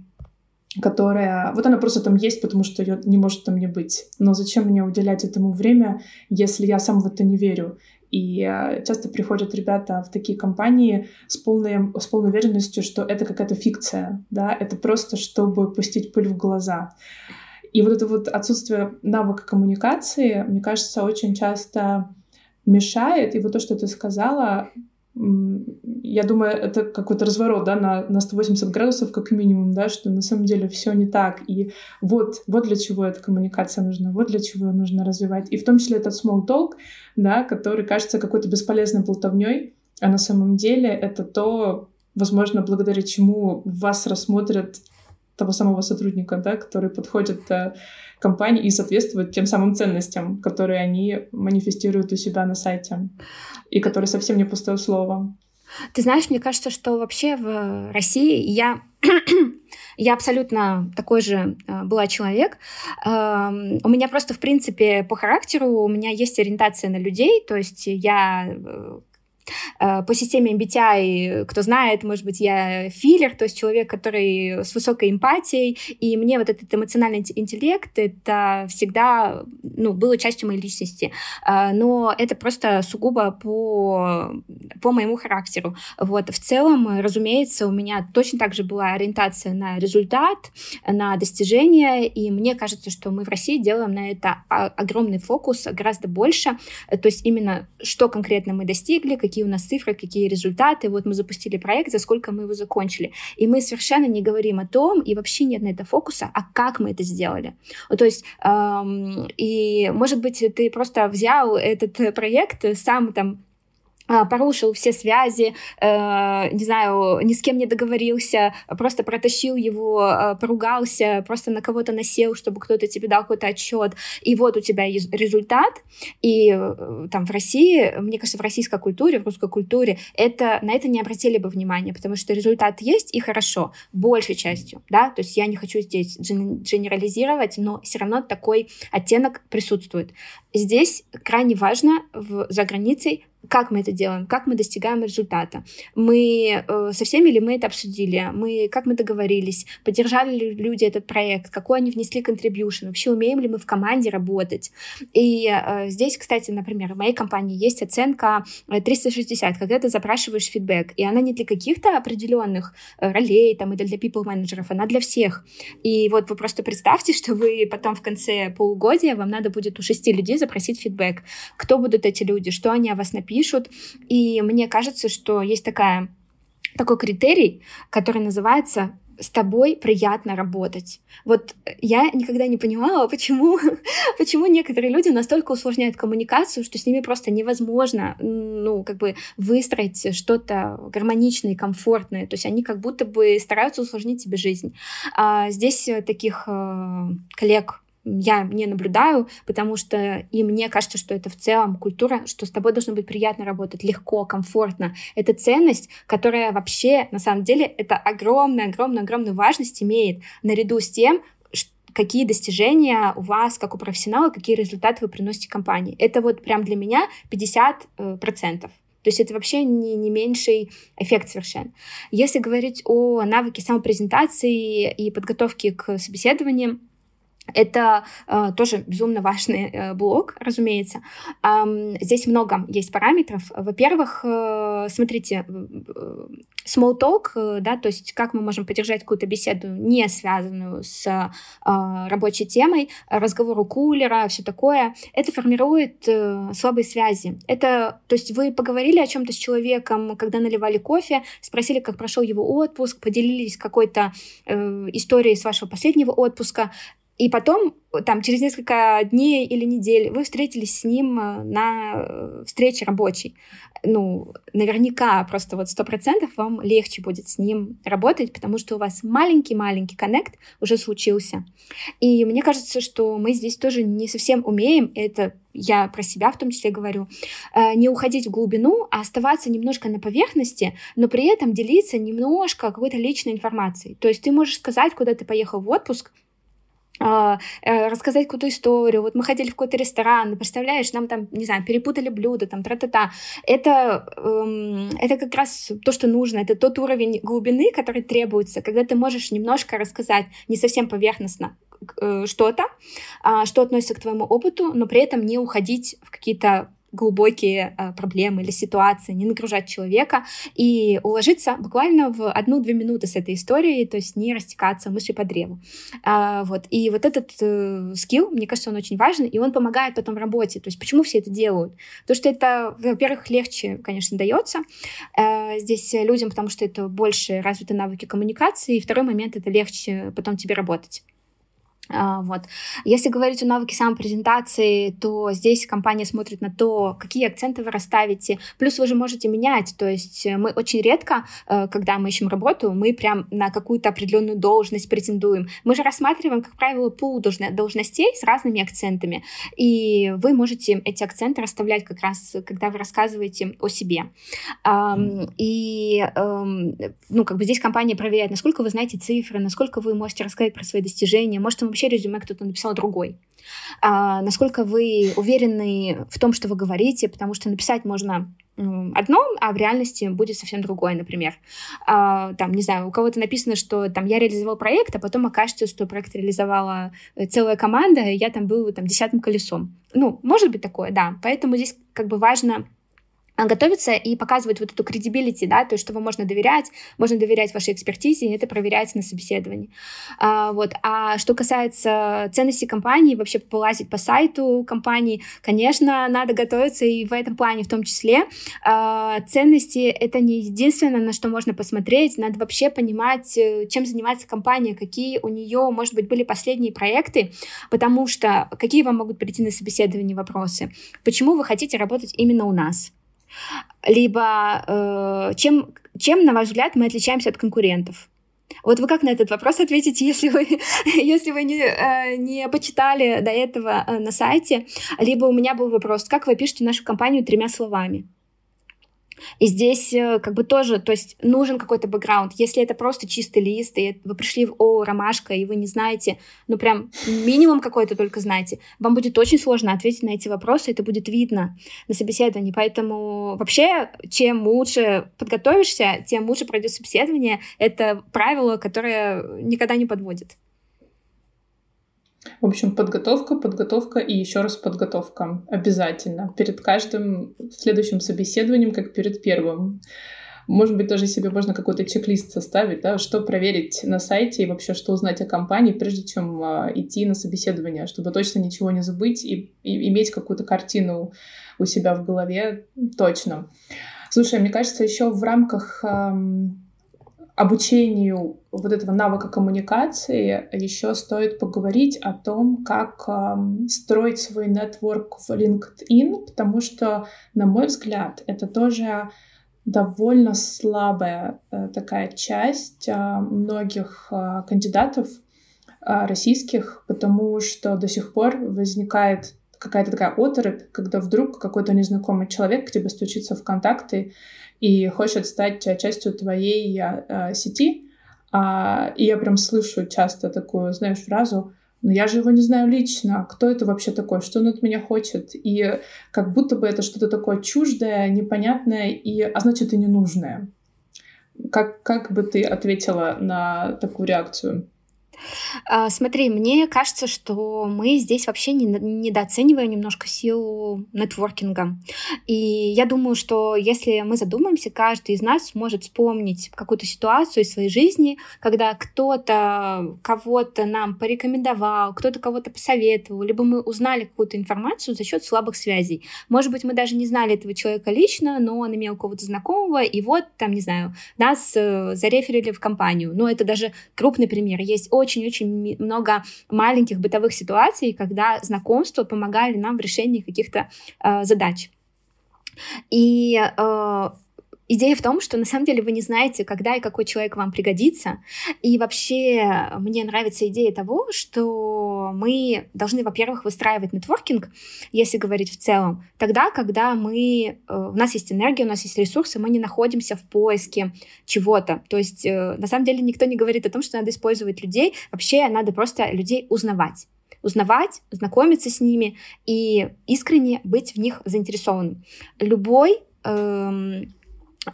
которая... Вот она просто там есть, потому что ее не может там не быть. Но зачем мне уделять этому время, если я сам в это не верю? И э, часто приходят ребята в такие компании с полной, с полной уверенностью, что это какая-то фикция, да, это просто чтобы пустить пыль в глаза. И вот это вот отсутствие навыка коммуникации, мне кажется, очень часто мешает. И вот то, что ты сказала, я думаю, это какой-то разворот, да, на, на 180 градусов как минимум, да, что на самом деле все не так. И вот, вот для чего эта коммуникация нужна, вот для чего ее нужно развивать. И в том числе этот small talk, да, который кажется какой-то бесполезной болтовней, а на самом деле это то, возможно, благодаря чему вас рассмотрят того самого сотрудника, да, который подходит э, компании и соответствует тем самым ценностям, которые они манифестируют у себя на сайте, и которые совсем не пустое слово. Ты знаешь, мне кажется, что вообще в России я *clears throat* я абсолютно такой же э, была человек. Э, у меня просто, в принципе, по характеру у меня есть ориентация на людей, то есть я Э, по системе MBTI, кто знает, может быть, я филлер, то есть человек, который с высокой эмпатией, и мне вот этот эмоциональный интеллект, это всегда, ну, было частью моей личности. Э, но это просто сугубо по, по моему характеру. Вот. В целом, разумеется, у меня точно так же была ориентация на результат, на достижения, и мне кажется, что мы в России делаем на это огромный фокус, гораздо больше. То есть именно что конкретно мы достигли, какие какие у нас цифры, какие результаты. Вот мы запустили проект, за сколько мы его закончили. И мы совершенно не говорим о том, и вообще нет на это фокуса, а как мы это сделали. То есть, эм, и, может быть, ты просто взял этот проект, сам там порушил все связи, э, не знаю, ни с кем не договорился, просто протащил его, э, поругался, просто на кого-то насел, чтобы кто-то тебе дал какой-то отчет, и вот у тебя есть результат, и э, там в России, мне кажется, в российской культуре, в русской культуре, это, на это не обратили бы внимания, потому что результат есть, и хорошо, большей частью, да, то есть я не хочу здесь генерализировать, но все равно такой оттенок присутствует. Здесь крайне важно в, за границей как мы это делаем, как мы достигаем результата. Мы э, со всеми ли мы это обсудили, мы, как мы договорились, поддержали ли люди этот проект, какой они внесли контрибьюшн, вообще умеем ли мы в команде работать. И э, здесь, кстати, например, в моей компании есть оценка 360, э, когда ты запрашиваешь фидбэк, и она не для каких-то определенных э, ролей там, или для people менеджеров, она для всех. И вот вы просто представьте, что вы потом в конце полугодия вам надо будет у шести людей запросить фидбэк. Кто будут эти люди, что они о вас напишут, пишут. И мне кажется, что есть такая, такой критерий, который называется с тобой приятно работать. Вот я никогда не понимала, *laughs* почему, почему некоторые люди настолько усложняют коммуникацию, что с ними просто невозможно, ну, как бы выстроить что-то гармоничное и комфортное. То есть они как будто бы стараются усложнить себе жизнь. А здесь таких э, коллег я не наблюдаю, потому что и мне кажется, что это в целом культура, что с тобой должно быть приятно работать, легко, комфортно. Это ценность, которая вообще, на самом деле, это огромная, огромная, огромную важность имеет наряду с тем, какие достижения у вас, как у профессионала, какие результаты вы приносите компании. Это вот прям для меня 50%. Э, процентов. То есть это вообще не, не меньший эффект совершенно. Если говорить о навыке самопрезентации и подготовки к собеседованиям, это э, тоже безумно важный э, блок, разумеется. Эм, здесь много есть параметров. Во-первых, э, смотрите, э, small talk, э, да, то есть как мы можем поддержать какую-то беседу, не связанную с э, рабочей темой, разговор у кулера, все такое, это формирует э, слабые связи. Это, то есть вы поговорили о чем-то с человеком, когда наливали кофе, спросили, как прошел его отпуск, поделились какой-то э, историей с вашего последнего отпуска, и потом, там, через несколько дней или недель вы встретились с ним э, на э, встрече рабочей. Ну, наверняка просто вот сто процентов вам легче будет с ним работать, потому что у вас маленький-маленький коннект уже случился. И мне кажется, что мы здесь тоже не совсем умеем, это я про себя в том числе говорю, э, не уходить в глубину, а оставаться немножко на поверхности, но при этом делиться немножко какой-то личной информацией. То есть ты можешь сказать, куда ты поехал в отпуск, рассказать какую-то историю. Вот мы ходили в какой-то ресторан, представляешь, нам там, не знаю, перепутали блюдо, там, тра-та-та. Это, эм, это как раз то, что нужно. Это тот уровень глубины, который требуется, когда ты можешь немножко рассказать не совсем поверхностно э, что-то, э, что относится к твоему опыту, но при этом не уходить в какие-то глубокие э, проблемы или ситуации, не нагружать человека и уложиться буквально в одну-две минуты с этой историей, то есть не растекаться мысли по древу. А, вот. И вот этот э, скилл, мне кажется, он очень важен, и он помогает потом в работе. То есть почему все это делают? Потому что это, во-первых, легче, конечно, дается э, здесь людям, потому что это больше развиты навыки коммуникации, и второй момент — это легче потом тебе работать. А, вот. Если говорить о навыке самопрезентации, то здесь компания смотрит на то, какие акценты вы расставите. Плюс вы же можете менять. То есть мы очень редко, э, когда мы ищем работу, мы прям на какую-то определенную должность претендуем. Мы же рассматриваем, как правило, пул должностей с разными акцентами. И вы можете эти акценты расставлять как раз, когда вы рассказываете о себе. И ну, как бы здесь компания проверяет, насколько вы знаете цифры, насколько вы можете рассказать про свои достижения. Может, вы вообще резюме кто-то написал другой. А, насколько вы уверены в том, что вы говорите, потому что написать можно одно, а в реальности будет совсем другое, например. А, там, не знаю, у кого-то написано, что там я реализовал проект, а потом окажется, что проект реализовала э, целая команда, и я там был там десятым колесом. Ну, может быть такое, да. Поэтому здесь как бы важно готовиться и показывать вот эту кредибилити, да, то есть, что вам можно доверять, можно доверять вашей экспертизе, и это проверяется на собеседовании. А, вот. а что касается ценности компании, вообще полазить по сайту компании, конечно, надо готовиться и в этом плане в том числе. А, ценности — это не единственное, на что можно посмотреть, надо вообще понимать, э, чем занимается компания, какие у нее, может быть, были последние проекты, потому что какие вам могут прийти на собеседование вопросы, почему вы хотите работать именно у нас, либо э, чем, чем, на ваш взгляд, мы отличаемся от конкурентов? Вот вы как на этот вопрос ответите, *laughs* если вы, если вы не, э, не почитали до этого э, на сайте? Либо у меня был вопрос, как вы пишете нашу компанию тремя словами? И здесь э, как бы тоже, то есть нужен какой-то бэкграунд. Если это просто чистый лист, и вы пришли в О, ромашка, и вы не знаете, ну прям минимум какой-то только знаете, вам будет очень сложно ответить на эти вопросы, это будет видно на собеседовании. Поэтому вообще, чем лучше подготовишься, тем лучше пройдет собеседование. Это правило, которое никогда не подводит. В общем, подготовка, подготовка и еще раз подготовка. Обязательно. Перед каждым следующим собеседованием, как перед первым. Может быть, даже себе можно какой-то чек-лист составить, да, что проверить на сайте и вообще что узнать о компании, прежде чем а, идти на собеседование, чтобы точно ничего не забыть и, и иметь какую-то картину у себя в голове точно. Слушай, мне кажется, еще в рамках эм, обучению вот этого навыка коммуникации еще стоит поговорить о том, как э, строить свой нетворк в LinkedIn, потому что, на мой взгляд, это тоже довольно слабая э, такая часть э, многих э, кандидатов э, российских, потому что до сих пор возникает какая-то такая оторопь, когда вдруг какой-то незнакомый человек к тебе стучится в контакты и хочет стать частью твоей а, сети. А, и я прям слышу часто такую, знаешь, фразу но я же его не знаю лично, кто это вообще такой, что он от меня хочет. И как будто бы это что-то такое чуждое, непонятное, и, а значит и ненужное. Как, как бы ты ответила на такую реакцию? А, смотри, мне кажется, что мы здесь вообще не, недооцениваем немножко силу нетворкинга. И я думаю, что если мы задумаемся, каждый из нас может вспомнить какую-то ситуацию из своей жизни, когда кто-то кого-то нам порекомендовал, кто-то кого-то посоветовал, либо мы узнали какую-то информацию за счет слабых связей. Может быть, мы даже не знали этого человека лично, но он имел кого-то знакомого, и вот, там, не знаю, нас э, зареферили в компанию. Но это даже крупный пример. Есть очень-очень много маленьких бытовых ситуаций, когда знакомства помогали нам в решении каких-то э, задач. И э, Идея в том, что на самом деле вы не знаете, когда и какой человек вам пригодится. И вообще мне нравится идея того, что мы должны, во-первых, выстраивать нетворкинг, если говорить в целом, тогда, когда мы, э, у нас есть энергия, у нас есть ресурсы, мы не находимся в поиске чего-то. То есть э, на самом деле никто не говорит о том, что надо использовать людей. Вообще надо просто людей узнавать узнавать, знакомиться с ними и искренне быть в них заинтересованным. Любой эм,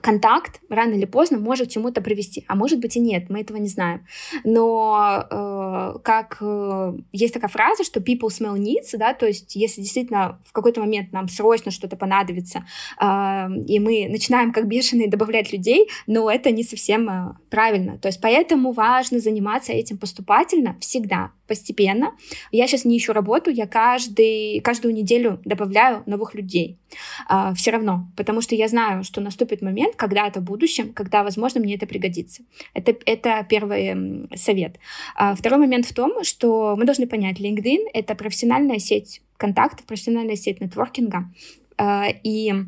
контакт рано или поздно может к чему-то привести, а может быть и нет, мы этого не знаем. Но э, как э, есть такая фраза, что people smell needs, да, то есть если действительно в какой-то момент нам срочно что-то понадобится, э, и мы начинаем как бешеные добавлять людей, но это не совсем э, правильно. То есть поэтому важно заниматься этим поступательно всегда, постепенно. Я сейчас не ищу работу, я каждый, каждую неделю добавляю новых людей. Э, все равно, потому что я знаю, что наступит момент, момент когда-то в будущем, когда, возможно, мне это пригодится. Это, это первый совет. А второй момент в том, что мы должны понять, LinkedIn — это профессиональная сеть контактов, профессиональная сеть нетворкинга. А, и а,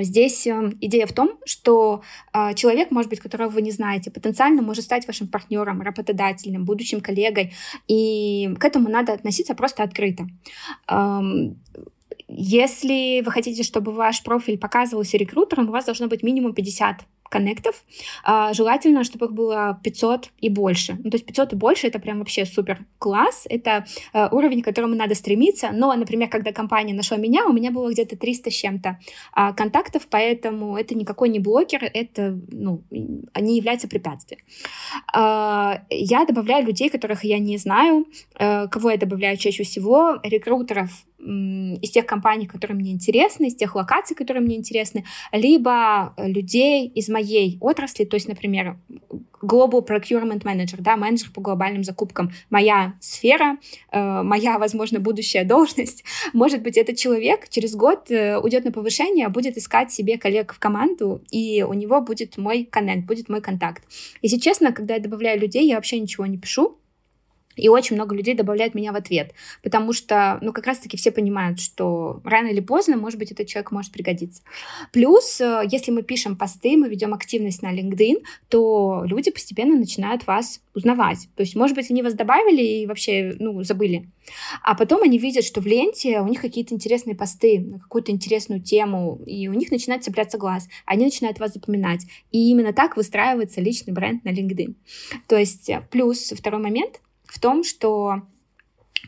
Здесь э, идея в том, что а, человек, может быть, которого вы не знаете, потенциально может стать вашим партнером, работодателем, будущим коллегой, и к этому надо относиться просто открыто. Если вы хотите, чтобы ваш профиль показывался рекрутером, у вас должно быть минимум 50 коннектов. А, желательно, чтобы их было 500 и больше. Ну, то есть 500 и больше — это прям вообще супер класс. Это э, уровень, к которому надо стремиться. Но, например, когда компания нашла меня, у меня было где-то 300 с чем-то э, контактов, поэтому это никакой не блокер, это, ну, не является препятствием. Э, я добавляю людей, которых я не знаю. Э, кого я добавляю чаще всего? Рекрутеров из тех компаний, которые мне интересны, из тех локаций, которые мне интересны, либо людей из моей отрасли, то есть, например, Global Procurement Manager, да, менеджер по глобальным закупкам, моя сфера, э, моя, возможно, будущая должность. *laughs* Может быть, этот человек через год э, уйдет на повышение, будет искать себе коллег в команду, и у него будет мой коннект, будет мой контакт. Если честно, когда я добавляю людей, я вообще ничего не пишу, и очень много людей добавляют меня в ответ, потому что, ну, как раз-таки все понимают, что рано или поздно, может быть, этот человек может пригодиться. Плюс, э, если мы пишем посты, мы ведем активность на LinkedIn, то люди постепенно начинают вас узнавать. То есть, может быть, они вас добавили и вообще, ну, забыли. А потом они видят, что в ленте у них какие-то интересные посты на какую-то интересную тему, и у них начинает цепляться глаз. Они начинают вас запоминать. И именно так выстраивается личный бренд на LinkedIn. То есть, э, плюс второй момент — в том, что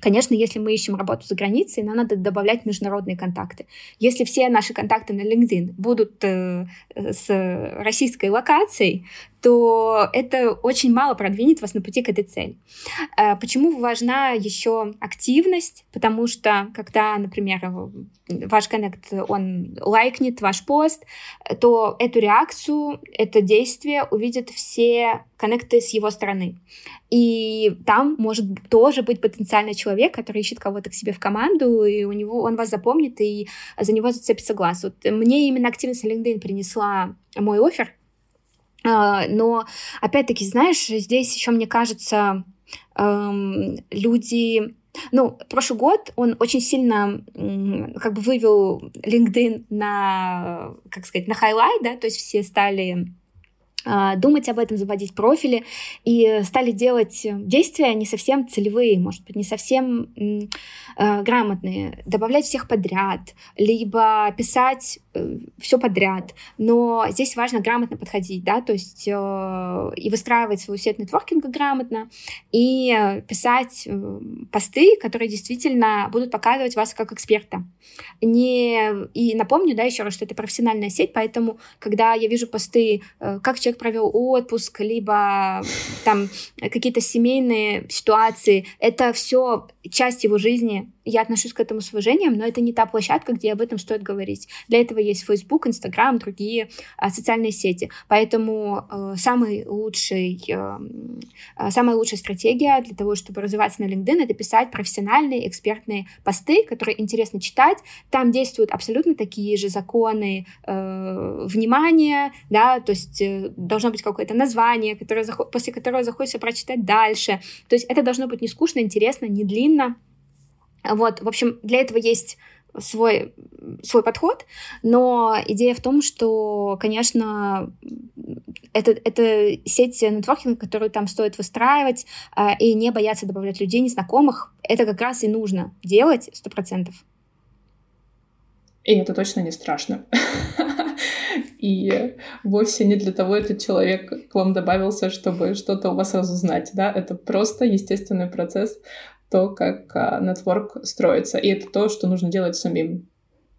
Конечно, если мы ищем работу за границей, нам надо добавлять международные контакты. Если все наши контакты на LinkedIn будут э, с российской локацией, то это очень мало продвинет вас на пути к этой цели. Э, почему важна еще активность? Потому что, когда, например, ваш коннект, он лайкнет ваш пост, то эту реакцию, это действие увидят все коннекты с его стороны. И там может тоже быть потенциальный человек, который ищет кого-то к себе в команду, и у него он вас запомнит, и за него зацепится глаз. Вот мне именно активность LinkedIn принесла мой офер, но, опять-таки, знаешь, здесь еще, мне кажется, эм, люди... Ну, прошлый год он очень сильно как бы вывел LinkedIn на, как сказать, на highlight, да, то есть все стали а, думать об этом, заводить профили, и стали делать действия не совсем целевые, может быть, не совсем э, грамотные, добавлять всех подряд, либо писать все подряд. Но здесь важно грамотно подходить, да, то есть э, и выстраивать свою сеть нетворкинга грамотно, и писать э, посты, которые действительно будут показывать вас как эксперта. Не... И напомню, да, еще раз, что это профессиональная сеть, поэтому, когда я вижу посты, э, как человек провел отпуск, либо там какие-то семейные ситуации. Это все часть его жизни. Я отношусь к этому с уважением, но это не та площадка, где об этом стоит говорить. Для этого есть Facebook, Instagram, другие а, социальные сети. Поэтому э, самый лучший, э, э, самая лучшая стратегия для того, чтобы развиваться на LinkedIn, это писать профессиональные экспертные посты, которые интересно читать. Там действуют абсолютно такие же законы э, внимания, да, то есть э, должно быть какое-то название, которое, после которого захочется прочитать дальше. То есть это должно быть не скучно, интересно, не длинно. Вот, в общем, для этого есть свой, свой подход, но идея в том, что, конечно, это, это сеть нетворкинга, которую там стоит выстраивать, э, и не бояться добавлять людей незнакомых. Это как раз и нужно делать сто процентов. И это точно не страшно. *laughs* И вовсе не для того этот человек к вам добавился, чтобы что-то у вас разузнать, да, это просто естественный процесс, то, как а, нетворк строится. И это то, что нужно делать самим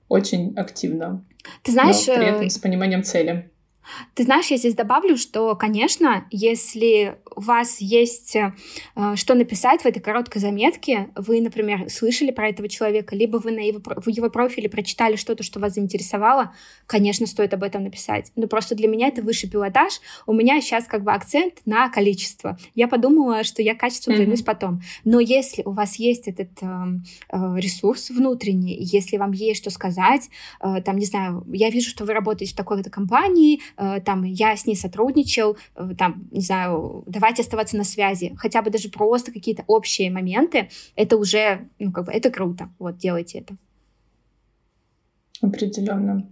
очень активно. Ты знаешь... Но при этом э, с пониманием цели. Ты знаешь, я здесь добавлю, что, конечно, если у вас есть э, что написать в этой короткой заметке, вы, например, слышали про этого человека, либо вы на его, в его профиле прочитали что-то, что вас заинтересовало, конечно, стоит об этом написать. Но просто для меня это высший пилотаж. У меня сейчас как бы акцент на количество. Я подумала, что я качеством займусь mm-hmm. потом. Но если у вас есть этот э, э, ресурс внутренний, если вам есть что сказать, э, там, не знаю, я вижу, что вы работаете в такой-то компании, там, я с ней сотрудничал, э, там, не знаю, давайте оставаться на связи, хотя бы даже просто какие-то общие моменты, это уже, ну, как бы, это круто, вот, делайте это. Определенно.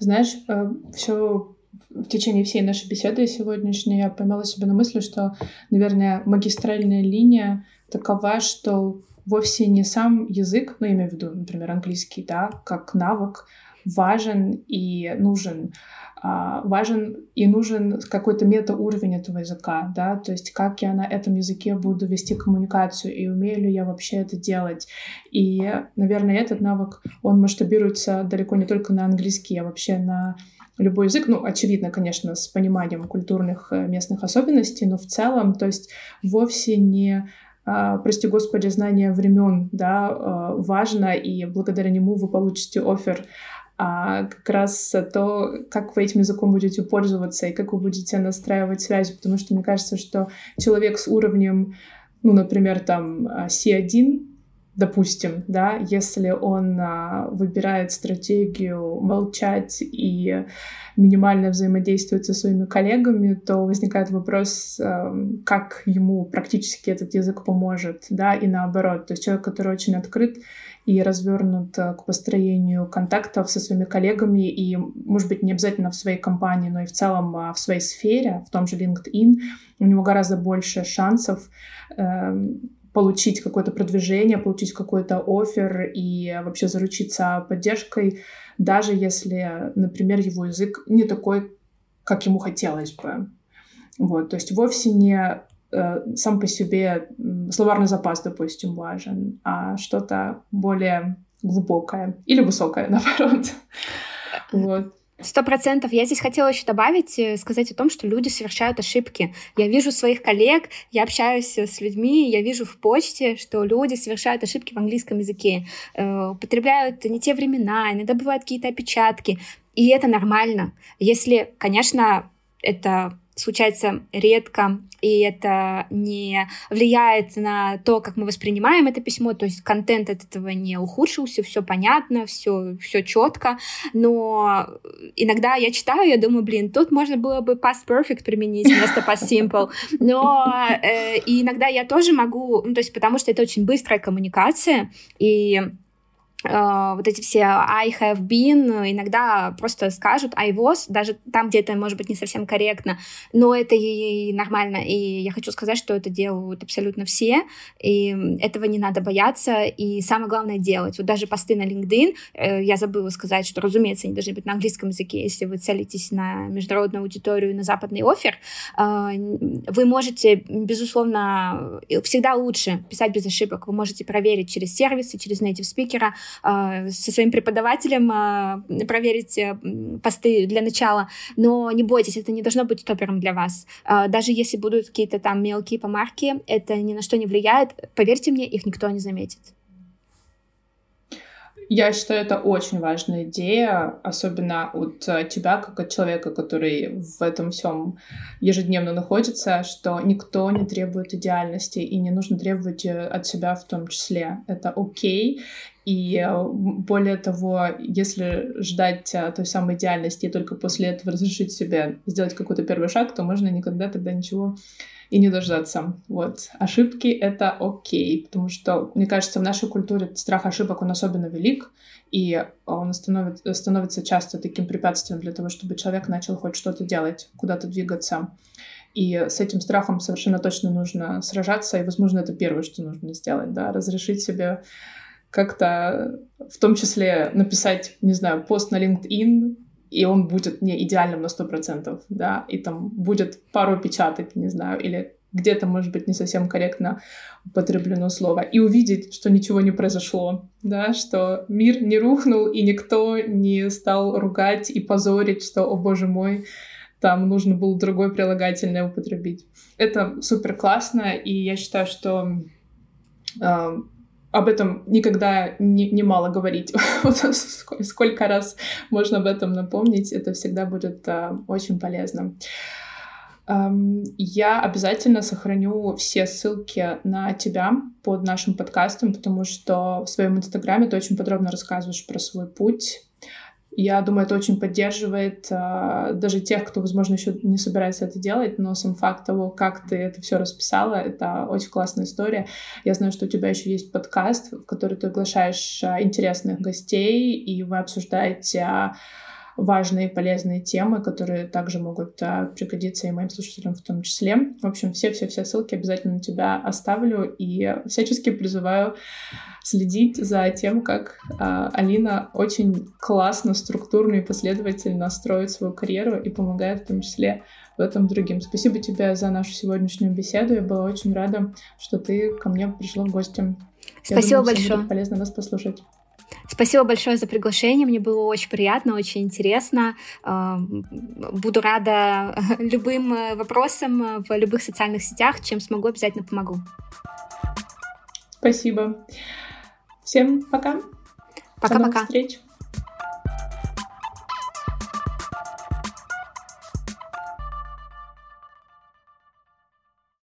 Знаешь, э, все в течение всей нашей беседы сегодняшней я поймала себя на мысли, что, наверное, магистральная линия такова, что вовсе не сам язык, ну, я имею в виду, например, английский, да, как навык, важен и нужен, важен и нужен какой-то метауровень этого языка, да, то есть как я на этом языке буду вести коммуникацию и умею ли я вообще это делать. И, наверное, этот навык, он масштабируется далеко не только на английский, а вообще на любой язык, ну, очевидно, конечно, с пониманием культурных э, местных особенностей, но в целом, то есть вовсе не а, прости господи, знание времен, да, а, важно, и благодаря нему вы получите офер а как раз то, как вы этим языком будете пользоваться и как вы будете настраивать связи, потому что мне кажется, что человек с уровнем, ну, например, там C1, допустим, да, если он а, выбирает стратегию молчать и минимально взаимодействовать со своими коллегами, то возникает вопрос, а, как ему практически этот язык поможет, да, и наоборот. То есть человек, который очень открыт и развернут а, к построению контактов со своими коллегами и, может быть, не обязательно в своей компании, но и в целом а, в своей сфере, в том же LinkedIn, у него гораздо больше шансов э, получить какое-то продвижение, получить какой-то офер и вообще заручиться поддержкой, даже если, например, его язык не такой, как ему хотелось бы. Вот, то есть вовсе не э, сам по себе словарный запас, допустим, важен, а что-то более глубокое или высокое, *laughs* наоборот. Вот. Сто процентов. Я здесь хотела еще добавить, э, сказать о том, что люди совершают ошибки. Я вижу своих коллег, я общаюсь с людьми, я вижу в почте, что люди совершают ошибки в английском языке, э, употребляют не те времена, иногда бывают какие-то опечатки. И это нормально. Если, конечно, это случается редко, и это не влияет на то, как мы воспринимаем это письмо, то есть контент от этого не ухудшился, все понятно, все, все четко, но иногда я читаю, я думаю, блин, тут можно было бы past perfect применить вместо past simple, но э, и иногда я тоже могу, ну, то есть потому что это очень быстрая коммуникация, и вот эти все I have been иногда просто скажут I was, даже там, где это может быть не совсем корректно, но это и нормально, и я хочу сказать, что это делают абсолютно все, и этого не надо бояться, и самое главное делать. Вот даже посты на LinkedIn, э, я забыла сказать, что, разумеется, они должны быть на английском языке, если вы целитесь на международную аудиторию, на западный офер, uh, вы можете, безусловно, всегда лучше писать без ошибок, вы можете проверить через сервисы, через native спикера, а, со своим преподавателем а, проверить э, посты для начала, но не бойтесь, это не должно быть топером для вас. А, даже если будут какие-то там мелкие помарки, это ни на что не влияет. Поверьте мне, их никто не заметит. Я считаю, это очень важная идея, особенно от э, тебя, как от человека, который в этом всем ежедневно находится, что никто не требует идеальности и не нужно требовать э, от себя в том числе. Это окей. И э, более того, если ждать э, той самой идеальности и только после этого разрешить себе сделать какой-то первый шаг, то можно никогда тогда ничего и не дождаться. Вот. Ошибки — это окей, потому что, мне кажется, в нашей культуре страх ошибок, он особенно велик, и он становится, становится часто таким препятствием для того, чтобы человек начал хоть что-то делать, куда-то двигаться. И с этим страхом совершенно точно нужно сражаться, и, возможно, это первое, что нужно сделать, да, разрешить себе как-то, в том числе, написать, не знаю, пост на LinkedIn, и он будет не идеальным на сто процентов, да, и там будет пару печатать, не знаю, или где-то, может быть, не совсем корректно употреблено слово, и увидеть, что ничего не произошло, да, что мир не рухнул, и никто не стал ругать и позорить, что, о боже мой, там нужно было другой прилагательное употребить. Это супер классно, и я считаю, что э, об этом никогда не, не мало говорить. *laughs* сколько раз можно об этом напомнить, это всегда будет э, очень полезно. Um, я обязательно сохраню все ссылки на тебя под нашим подкастом, потому что в своем инстаграме ты очень подробно рассказываешь про свой путь, я думаю, это очень поддерживает э, даже тех, кто, возможно, еще не собирается это делать, но сам факт того, как ты это все расписала, это очень классная история. Я знаю, что у тебя еще есть подкаст, в который ты приглашаешь э, интересных гостей, и вы обсуждаете э, важные полезные темы, которые также могут а, пригодиться и моим слушателям в том числе. В общем, все-все-все ссылки обязательно на тебя оставлю и всячески призываю следить за тем, как а, Алина очень классно, структурно и последовательно строит свою карьеру и помогает в том числе в этом другим. Спасибо тебе за нашу сегодняшнюю беседу. Я была очень рада, что ты ко мне пришла в гости. Спасибо Я думаю, большое. Будет полезно нас послушать. Спасибо большое за приглашение. Мне было очень приятно, очень интересно. А, буду рада *laughs* любым э, вопросам в любых социальных сетях. Чем смогу, обязательно помогу. Спасибо. Всем пока. Пока-пока. встреч.